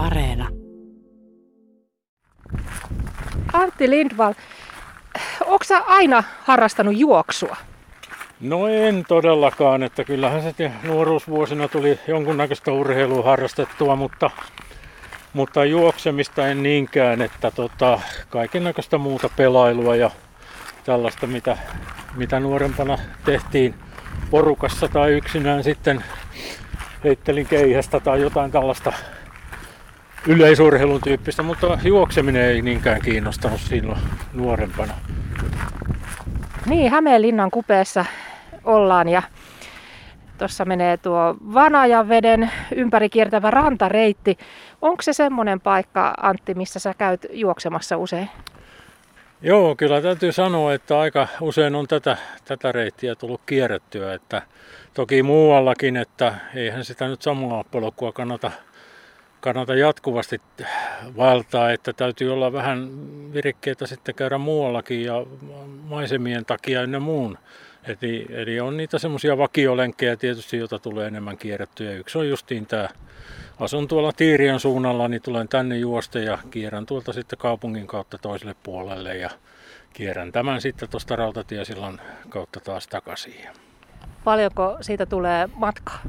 Areena. Antti Lindvall, onko sä aina harrastanut juoksua? No en todellakaan, että kyllähän se nuoruusvuosina tuli jonkunnäköistä urheilua harrastettua, mutta, mutta juoksemista en niinkään, että tota, kaikennäköistä muuta pelailua ja tällaista, mitä, mitä nuorempana tehtiin porukassa tai yksinään sitten heittelin keihästä tai jotain tällaista yleisurheilun tyyppistä, mutta juokseminen ei niinkään kiinnostanut silloin nuorempana. Niin, Hämeenlinnan kupeessa ollaan ja tuossa menee tuo veden ympäri kiertävä rantareitti. Onko se semmoinen paikka, Antti, missä sä käyt juoksemassa usein? Joo, kyllä täytyy sanoa, että aika usein on tätä, tätä reittiä tullut kierrettyä. Että toki muuallakin, että eihän sitä nyt samaa polkua kannata, kannata jatkuvasti valtaa, että täytyy olla vähän virikkeitä sitten käydä muuallakin ja maisemien takia ynnä muun. Eli, eli on niitä semmoisia vakiolenkkejä tietysti, joita tulee enemmän kierrettyä. Yksi on justiin tämä, asun tuolla Tiirion suunnalla, niin tulen tänne juosta ja kierrän tuolta sitten kaupungin kautta toiselle puolelle ja kierrän tämän sitten tuosta rautatiesillan kautta taas takaisin. Paljonko siitä tulee matkaa?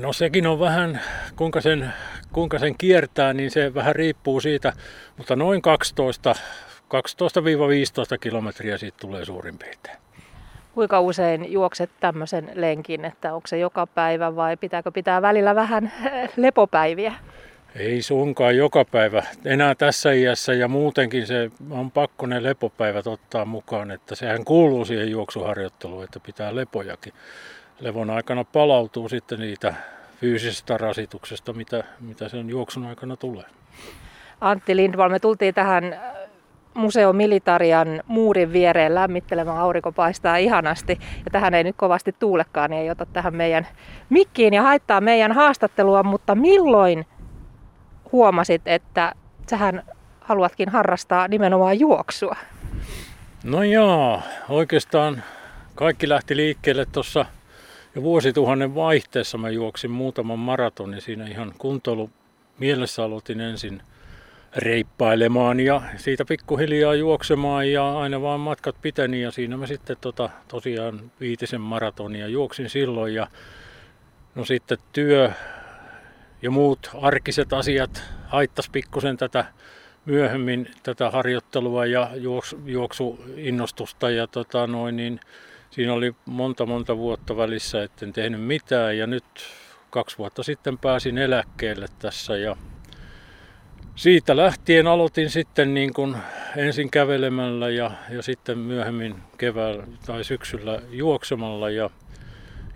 No sekin on vähän, kuinka sen, kuinka sen kiertää, niin se vähän riippuu siitä, mutta noin 12, 12-15 kilometriä siitä tulee suurin piirtein. Kuinka usein juokset tämmöisen lenkin, että onko se joka päivä vai pitääkö pitää välillä vähän lepopäiviä? Ei suinkaan joka päivä. Enää tässä iässä ja muutenkin se on pakko ne lepopäivät ottaa mukaan, että sehän kuuluu siihen juoksuharjoitteluun, että pitää lepojakin. Levon aikana palautuu sitten niitä fyysisestä rasituksesta, mitä, mitä sen juoksun aikana tulee. Antti Lindvall, me tultiin tähän Museo Militarian muurin viereen lämmittelemään. Aurinko paistaa ihanasti ja tähän ei nyt kovasti tuulekaan, niin ei ota tähän meidän mikkiin ja haittaa meidän haastattelua, mutta milloin huomasit, että sähän haluatkin harrastaa nimenomaan juoksua? No joo, oikeastaan kaikki lähti liikkeelle tuossa jo vuosituhannen vaihteessa. Mä juoksin muutaman maratonin siinä ihan kuntoilu mielessä aloitin ensin reippailemaan ja siitä pikkuhiljaa juoksemaan ja aina vaan matkat piteni ja siinä mä sitten tota, tosiaan viitisen maratonia juoksin silloin ja no sitten työ ja muut arkiset asiat haittas pikkusen tätä myöhemmin tätä harjoittelua ja juoksu, juoksuinnostusta ja tota noin, niin siinä oli monta monta vuotta välissä, etten tehnyt mitään ja nyt kaksi vuotta sitten pääsin eläkkeelle tässä ja siitä lähtien aloitin sitten niin kuin ensin kävelemällä ja, ja sitten myöhemmin keväällä tai syksyllä juoksemalla ja,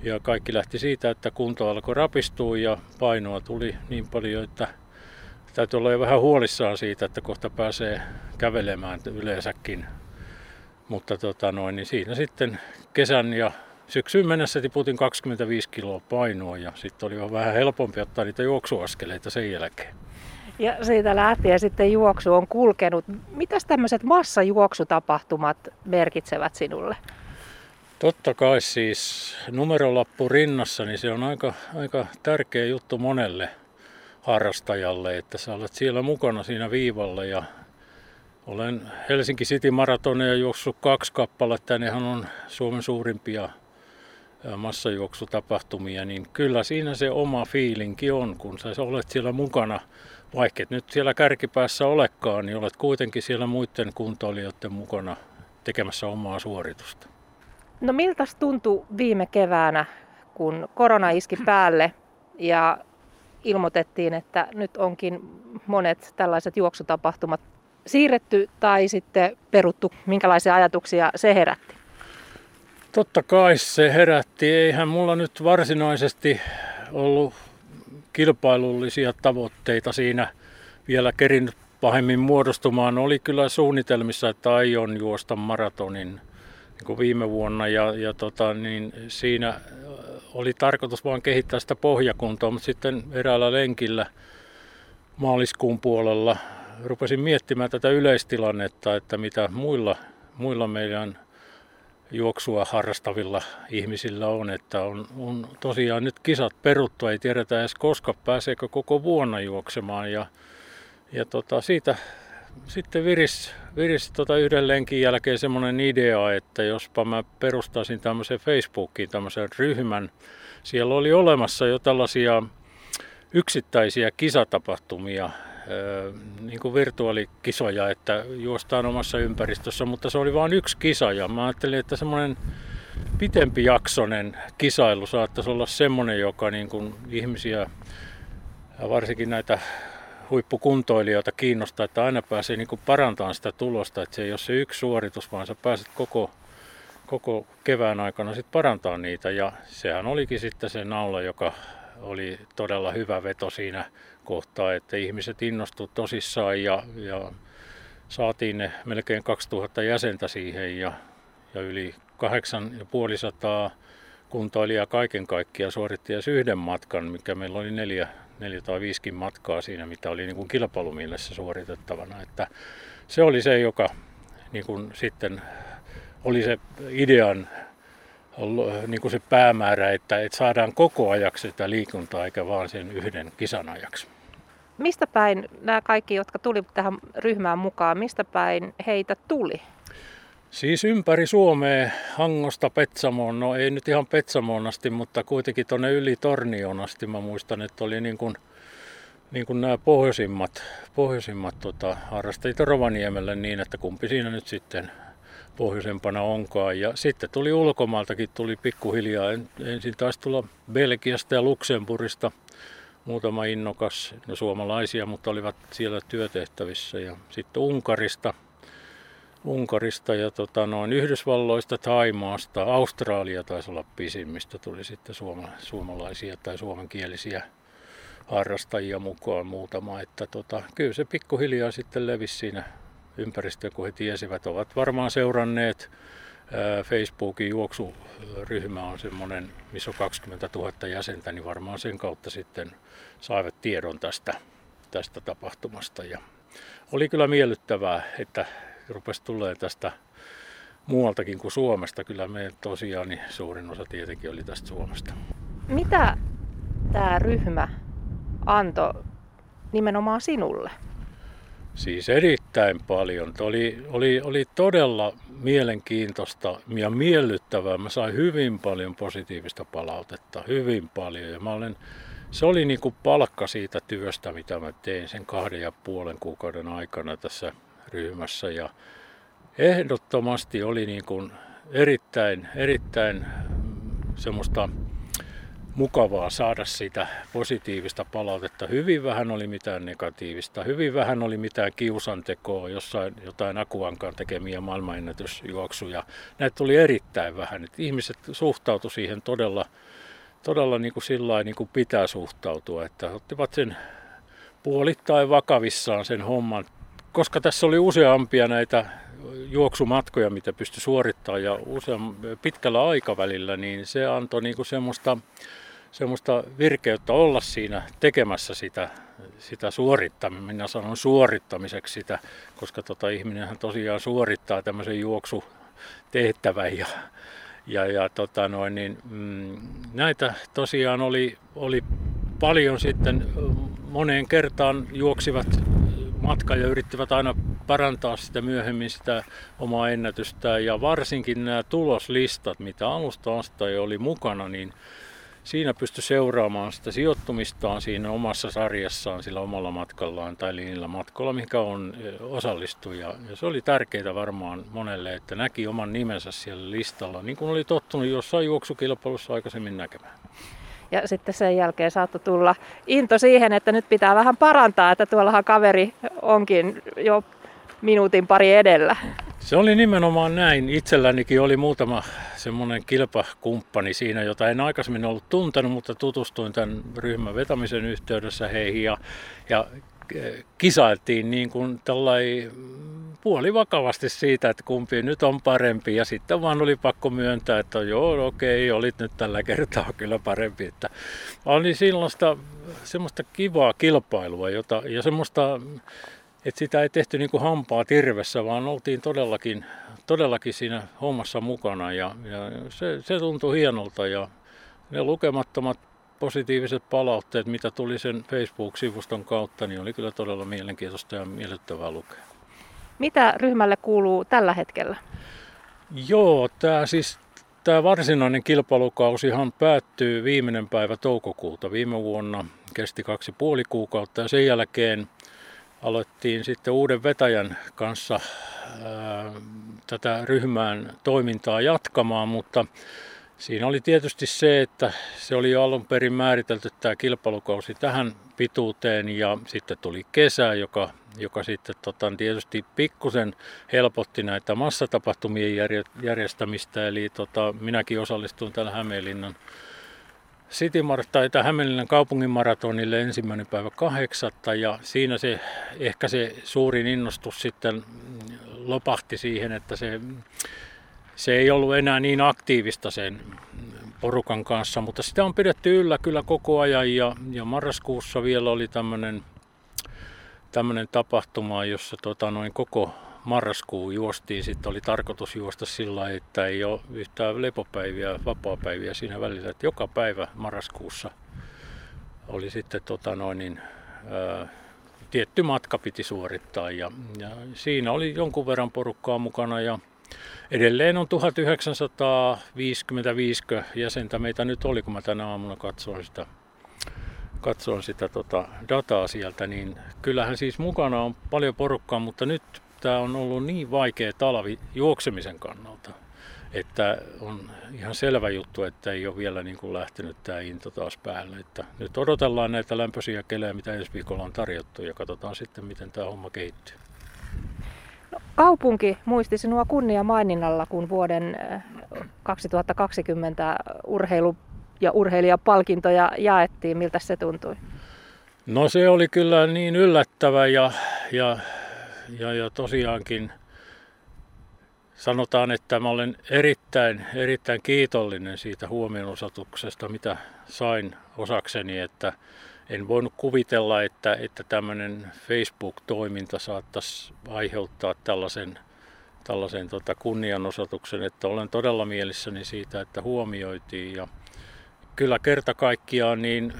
ja kaikki lähti siitä, että kunto alkoi rapistua ja painoa tuli niin paljon, että täytyy olla jo vähän huolissaan siitä, että kohta pääsee kävelemään yleensäkin. Mutta tota noin, niin siinä sitten kesän ja syksyyn mennessä tiputin 25 kiloa painoa ja sitten oli vähän helpompi ottaa niitä juoksuaskeleita sen jälkeen. Ja siitä lähtien sitten juoksu on kulkenut. Mitäs tämmöiset massajuoksutapahtumat merkitsevät sinulle? Totta kai siis numerolappu rinnassa, niin se on aika, aika tärkeä juttu monelle harrastajalle, että sä olet siellä mukana siinä viivalla ja olen Helsinki City Maratonia juossut kaksi kappaletta, nehän on Suomen suurimpia massajuoksutapahtumia, niin kyllä siinä se oma fiilinki on, kun sä olet siellä mukana vaikka nyt siellä kärkipäässä olekaan, niin olet kuitenkin siellä muiden kuntoilijoiden mukana tekemässä omaa suoritusta. No miltä tuntui viime keväänä, kun korona iski päälle ja ilmoitettiin, että nyt onkin monet tällaiset juoksutapahtumat siirretty tai sitten peruttu? Minkälaisia ajatuksia se herätti? Totta kai se herätti. Eihän mulla nyt varsinaisesti ollut kilpailullisia tavoitteita siinä vielä kerinnyt pahemmin muodostumaan. Oli kyllä suunnitelmissa, että aion juosta maratonin niin kuin viime vuonna ja, ja tota, niin siinä oli tarkoitus vain kehittää sitä pohjakuntoa, mutta sitten eräällä lenkillä maaliskuun puolella rupesin miettimään tätä yleistilannetta, että mitä muilla, muilla meidän juoksua harrastavilla ihmisillä on, että on, on tosiaan nyt kisat peruttu, ei tiedetä edes koska pääseekö koko vuonna juoksemaan ja, ja tota, siitä sitten viris, viris tota yhden lenkin jälkeen semmoinen idea, että jospa mä perustaisin tämmöisen Facebookiin tämmöisen ryhmän. Siellä oli olemassa jo tällaisia yksittäisiä kisatapahtumia, niin kuin virtuaalikisoja, että juostaan omassa ympäristössä, mutta se oli vain yksi kisa ja mä ajattelin, että semmoinen pitempi jaksonen kisailu saattaisi olla semmoinen, joka niin kuin ihmisiä, varsinkin näitä huippukuntoilijoita kiinnostaa, että aina pääsee niin parantamaan sitä tulosta, että se ei ole se yksi suoritus, vaan sä pääset koko, koko kevään aikana sitten parantaa niitä. Ja sehän olikin sitten se naula, joka oli todella hyvä veto siinä kohtaa, että ihmiset innostuivat tosissaan ja, ja saatiin ne melkein 2000 jäsentä siihen ja, ja yli 8500 kuntoilijaa kaiken kaikkiaan suoritti edes yhden matkan, mikä meillä oli neljä, neljä tai viisikin matkaa siinä, mitä oli niin kuin kilpailumielessä suoritettavana. Että se oli se, joka niin kuin sitten oli se idean niin kuin se päämäärä, että, että saadaan koko ajaksi sitä liikuntaa eikä vaan sen yhden kisan ajaksi. Mistä päin nämä kaikki, jotka tuli tähän ryhmään mukaan, mistä päin heitä tuli? Siis ympäri Suomea, Hangosta Petsamoon, no ei nyt ihan Petsamoon asti, mutta kuitenkin tuonne yli Tornioon asti. Mä muistan, että oli niin kuin, niin kuin nämä pohjoisimmat, pohjoisimmat tota, harrastajat Rovaniemelle niin, että kumpi siinä nyt sitten pohjoisempana onkaan. Ja sitten tuli ulkomaaltakin, tuli pikkuhiljaa. Ensin taisi tulla Belgiasta ja Luxemburgista muutama innokas, no suomalaisia, mutta olivat siellä työtehtävissä. Ja sitten Unkarista, Unkarista ja tota, noin Yhdysvalloista, Taimaasta, Australia taisi olla pisimmistä, tuli sitten suoma, suomalaisia tai suomenkielisiä harrastajia mukaan muutama. Että tota, kyllä se pikkuhiljaa sitten levisi siinä ympäristöön, kun he tiesivät, ovat varmaan seuranneet Facebookin juoksuryhmä on semmoinen, missä on 20 000 jäsentä, niin varmaan sen kautta sitten saivat tiedon tästä, tästä tapahtumasta. Ja oli kyllä miellyttävää, että rupesi tulee tästä muualtakin kuin Suomesta. Kyllä me tosiaan niin suurin osa tietenkin oli tästä Suomesta. Mitä tämä ryhmä antoi nimenomaan sinulle? Siis erittäin paljon. Oli, oli, oli todella mielenkiintoista ja miellyttävää. Mä sain hyvin paljon positiivista palautetta, hyvin paljon. Ja mä olen, se oli niin kuin palkka siitä työstä, mitä mä tein sen kahden ja puolen kuukauden aikana tässä ryhmässä. Ja ehdottomasti oli niin kuin erittäin, erittäin semmoista mukavaa saada sitä positiivista palautetta. Hyvin vähän oli mitään negatiivista, hyvin vähän oli mitään kiusantekoa, jossain jotain Akuankaan tekemiä maailmanennätysjuoksuja. Näitä tuli erittäin vähän. että ihmiset suhtautu siihen todella, todella niin kuin sillä niin kuin pitää suhtautua, että ottivat sen puolittain vakavissaan sen homman. Koska tässä oli useampia näitä juoksumatkoja, mitä pystyi suorittamaan ja usean, pitkällä aikavälillä, niin se antoi niin kuin semmoista semmoista virkeyttä olla siinä tekemässä sitä, sitä suorittamista. Minä sanon suorittamiseksi sitä, koska tota, ihminenhän tosiaan suorittaa tämmöisen juoksutehtävän ja, ja, ja tota noin, niin, mm, näitä tosiaan oli, oli paljon sitten moneen kertaan juoksivat matka ja yrittivät aina parantaa sitä myöhemmin sitä omaa ennätystä ja varsinkin nämä tuloslistat, mitä alusta asti oli mukana, niin siinä pystyi seuraamaan sitä sijoittumistaan siinä omassa sarjassaan sillä omalla matkallaan tai niillä matkoilla, mikä on osallistuja. Ja se oli tärkeää varmaan monelle, että näki oman nimensä siellä listalla, niin kuin oli tottunut jossain juoksukilpailussa aikaisemmin näkemään. Ja sitten sen jälkeen saattoi tulla into siihen, että nyt pitää vähän parantaa, että tuollahan kaveri onkin jo minuutin pari edellä. Se oli nimenomaan näin. Itsellänikin oli muutama semmoinen kilpakumppani siinä, jota en aikaisemmin ollut tuntenut, mutta tutustuin tämän ryhmän vetämisen yhteydessä heihin ja, ja eh, kisailtiin niin kuin puoli vakavasti siitä, että kumpi nyt on parempi ja sitten vaan oli pakko myöntää, että joo okei, olit nyt tällä kertaa kyllä parempi. Että oli sellaista semmoista kivaa kilpailua jota, ja semmoista että sitä ei tehty niin kuin hampaa tirvessä, vaan oltiin todellakin, todellakin siinä hommassa mukana ja, ja se, se tuntui hienolta ja ne lukemattomat positiiviset palautteet, mitä tuli sen Facebook-sivuston kautta, niin oli kyllä todella mielenkiintoista ja miellyttävää lukea. Mitä ryhmälle kuuluu tällä hetkellä? Joo, tämä siis tämä varsinainen kilpailukausihan päättyy viimeinen päivä toukokuuta viime vuonna. Kesti kaksi puoli kuukautta ja sen jälkeen alettiin sitten uuden vetäjän kanssa tätä ryhmään toimintaa jatkamaan, mutta Siinä oli tietysti se, että se oli jo alun perin määritelty tämä kilpailukausi tähän pituuteen ja sitten tuli kesä, joka, joka sitten tota, tietysti pikkusen helpotti näitä massatapahtumien järjestämistä. Eli tota, minäkin osallistuin täällä Hämeenlinnan City tai Hämeenlinnan kaupungin maratonille ensimmäinen päivä kahdeksatta ja siinä se ehkä se suurin innostus sitten lopahti siihen, että se se ei ollut enää niin aktiivista sen porukan kanssa, mutta sitä on pidetty yllä kyllä koko ajan ja, ja marraskuussa vielä oli tämmöinen tapahtuma, jossa tota, noin koko marraskuu juostiin. Sitten oli tarkoitus juosta sillä että ei ole yhtään lepopäiviä, vapaapäiviä siinä välillä. Että joka päivä marraskuussa oli sitten tota, noin, niin, ää, tietty matka piti suorittaa ja, ja siinä oli jonkun verran porukkaa mukana ja Edelleen on 1955 jäsentä meitä nyt oli, kun mä tänä aamuna katsoin sitä, katsoin sitä tota dataa sieltä, niin kyllähän siis mukana on paljon porukkaa, mutta nyt tämä on ollut niin vaikea talvi juoksemisen kannalta, että on ihan selvä juttu, että ei ole vielä niin kuin lähtenyt tämä into taas päälle. Että nyt odotellaan näitä lämpöisiä kelejä, mitä ensi viikolla on tarjottu ja katsotaan sitten, miten tämä homma kehittyy. No, kaupunki muisti sinua kunnia maininnalla, kun vuoden 2020 urheilu- ja urheilijapalkintoja jaettiin. Miltä se tuntui? No se oli kyllä niin yllättävä ja, ja, ja, ja tosiaankin sanotaan, että mä olen erittäin, erittäin kiitollinen siitä huomionosoituksesta, mitä sain osakseni, että en voinut kuvitella, että, että tämmöinen Facebook-toiminta saattaisi aiheuttaa tällaisen, tällaisen tota kunnianosoituksen, että olen todella mielissäni siitä, että huomioitiin. Ja kyllä kerta kaikkiaan niin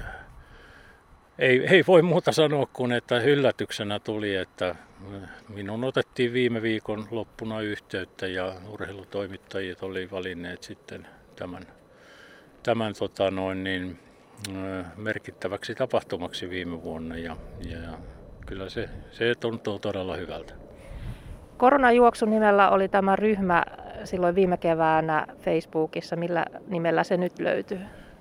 ei, ei voi muuta sanoa kuin, että yllätyksenä tuli, että minun otettiin viime viikon loppuna yhteyttä ja urheilutoimittajat oli valinneet sitten tämän, tämän tota noin niin, merkittäväksi tapahtumaksi viime vuonna ja, ja kyllä se, se tuntuu todella hyvältä. Koronajuoksun nimellä oli tämä ryhmä silloin viime keväänä Facebookissa. Millä nimellä se nyt löytyy?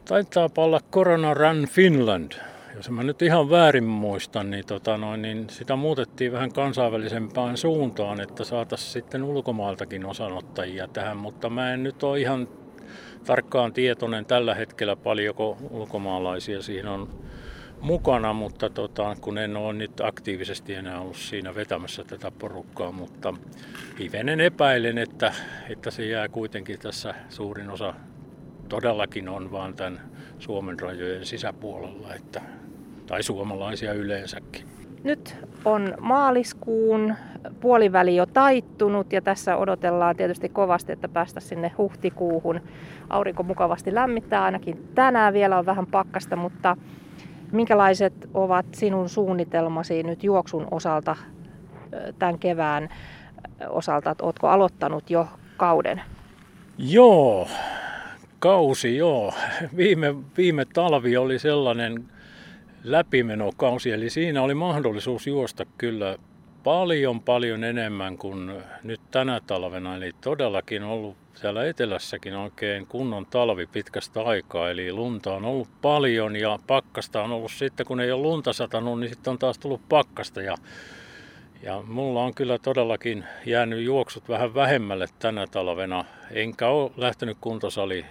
Taitaa olla Corona Run Finland. Jos mä nyt ihan väärin muistan, niin, tota noin, niin sitä muutettiin vähän kansainvälisempään suuntaan, että saataisiin sitten ulkomaaltakin osanottajia tähän, mutta mä en nyt ole ihan tarkkaan tietoinen tällä hetkellä paljonko ulkomaalaisia siinä on mukana, mutta tota, kun en ole nyt aktiivisesti enää ollut siinä vetämässä tätä porukkaa, mutta hivenen epäilen, että, että se jää kuitenkin tässä suurin osa todellakin on vaan tämän Suomen rajojen sisäpuolella, että, tai suomalaisia yleensäkin. Nyt on maaliskuun puoliväli jo taittunut ja tässä odotellaan tietysti kovasti, että päästä sinne huhtikuuhun. Aurinko mukavasti lämmittää ainakin tänään vielä on vähän pakkasta, mutta minkälaiset ovat sinun suunnitelmasi nyt juoksun osalta tämän kevään osalta? Oletko aloittanut jo kauden? Joo, kausi joo. Viime, viime talvi oli sellainen läpimenokausi, eli siinä oli mahdollisuus juosta kyllä paljon paljon enemmän kuin nyt tänä talvena. Eli todellakin ollut siellä etelässäkin oikein kunnon talvi pitkästä aikaa. Eli lunta on ollut paljon ja pakkasta on ollut sitten, kun ei ole lunta satanut, niin sitten on taas tullut pakkasta. Ja, ja mulla on kyllä todellakin jäänyt juoksut vähän vähemmälle tänä talvena. Enkä ole lähtenyt kuntosali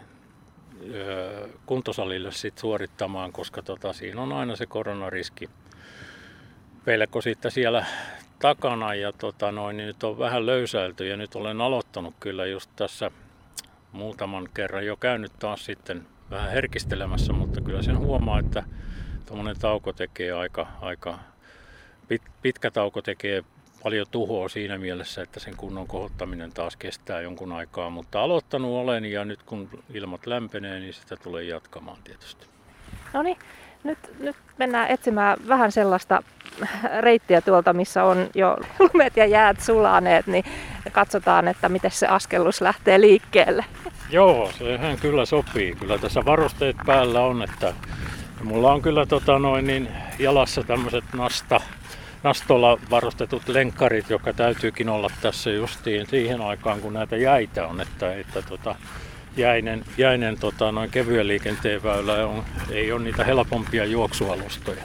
kuntosalille sit suorittamaan, koska tota, siinä on aina se koronariski pelko sitten siellä takana. Ja tota noin, niin nyt on vähän löysäilty ja nyt olen aloittanut kyllä just tässä muutaman kerran jo käynyt taas sitten vähän herkistelemässä, mutta kyllä sen huomaa, että tuommoinen tauko tekee aika, aika pit, pitkä tauko tekee paljon tuhoa siinä mielessä, että sen kunnon kohottaminen taas kestää jonkun aikaa, mutta aloittanut olen ja nyt kun ilmat lämpenee, niin sitä tulee jatkamaan tietysti. No niin, nyt, nyt mennään etsimään vähän sellaista reittiä tuolta, missä on jo lumet ja jäät sulaneet, niin katsotaan, että miten se askellus lähtee liikkeelle. Joo, sehän kyllä sopii. Kyllä tässä varusteet päällä on, että mulla on kyllä tota noin, niin jalassa tämmöiset nasta, nastolla varustetut lenkkarit, joka täytyykin olla tässä justiin siihen aikaan, kun näitä jäitä on, että, että tota, jäinen, jäinen tota, noin kevyen liikenteen väylä on, ei ole niitä helpompia juoksualustoja.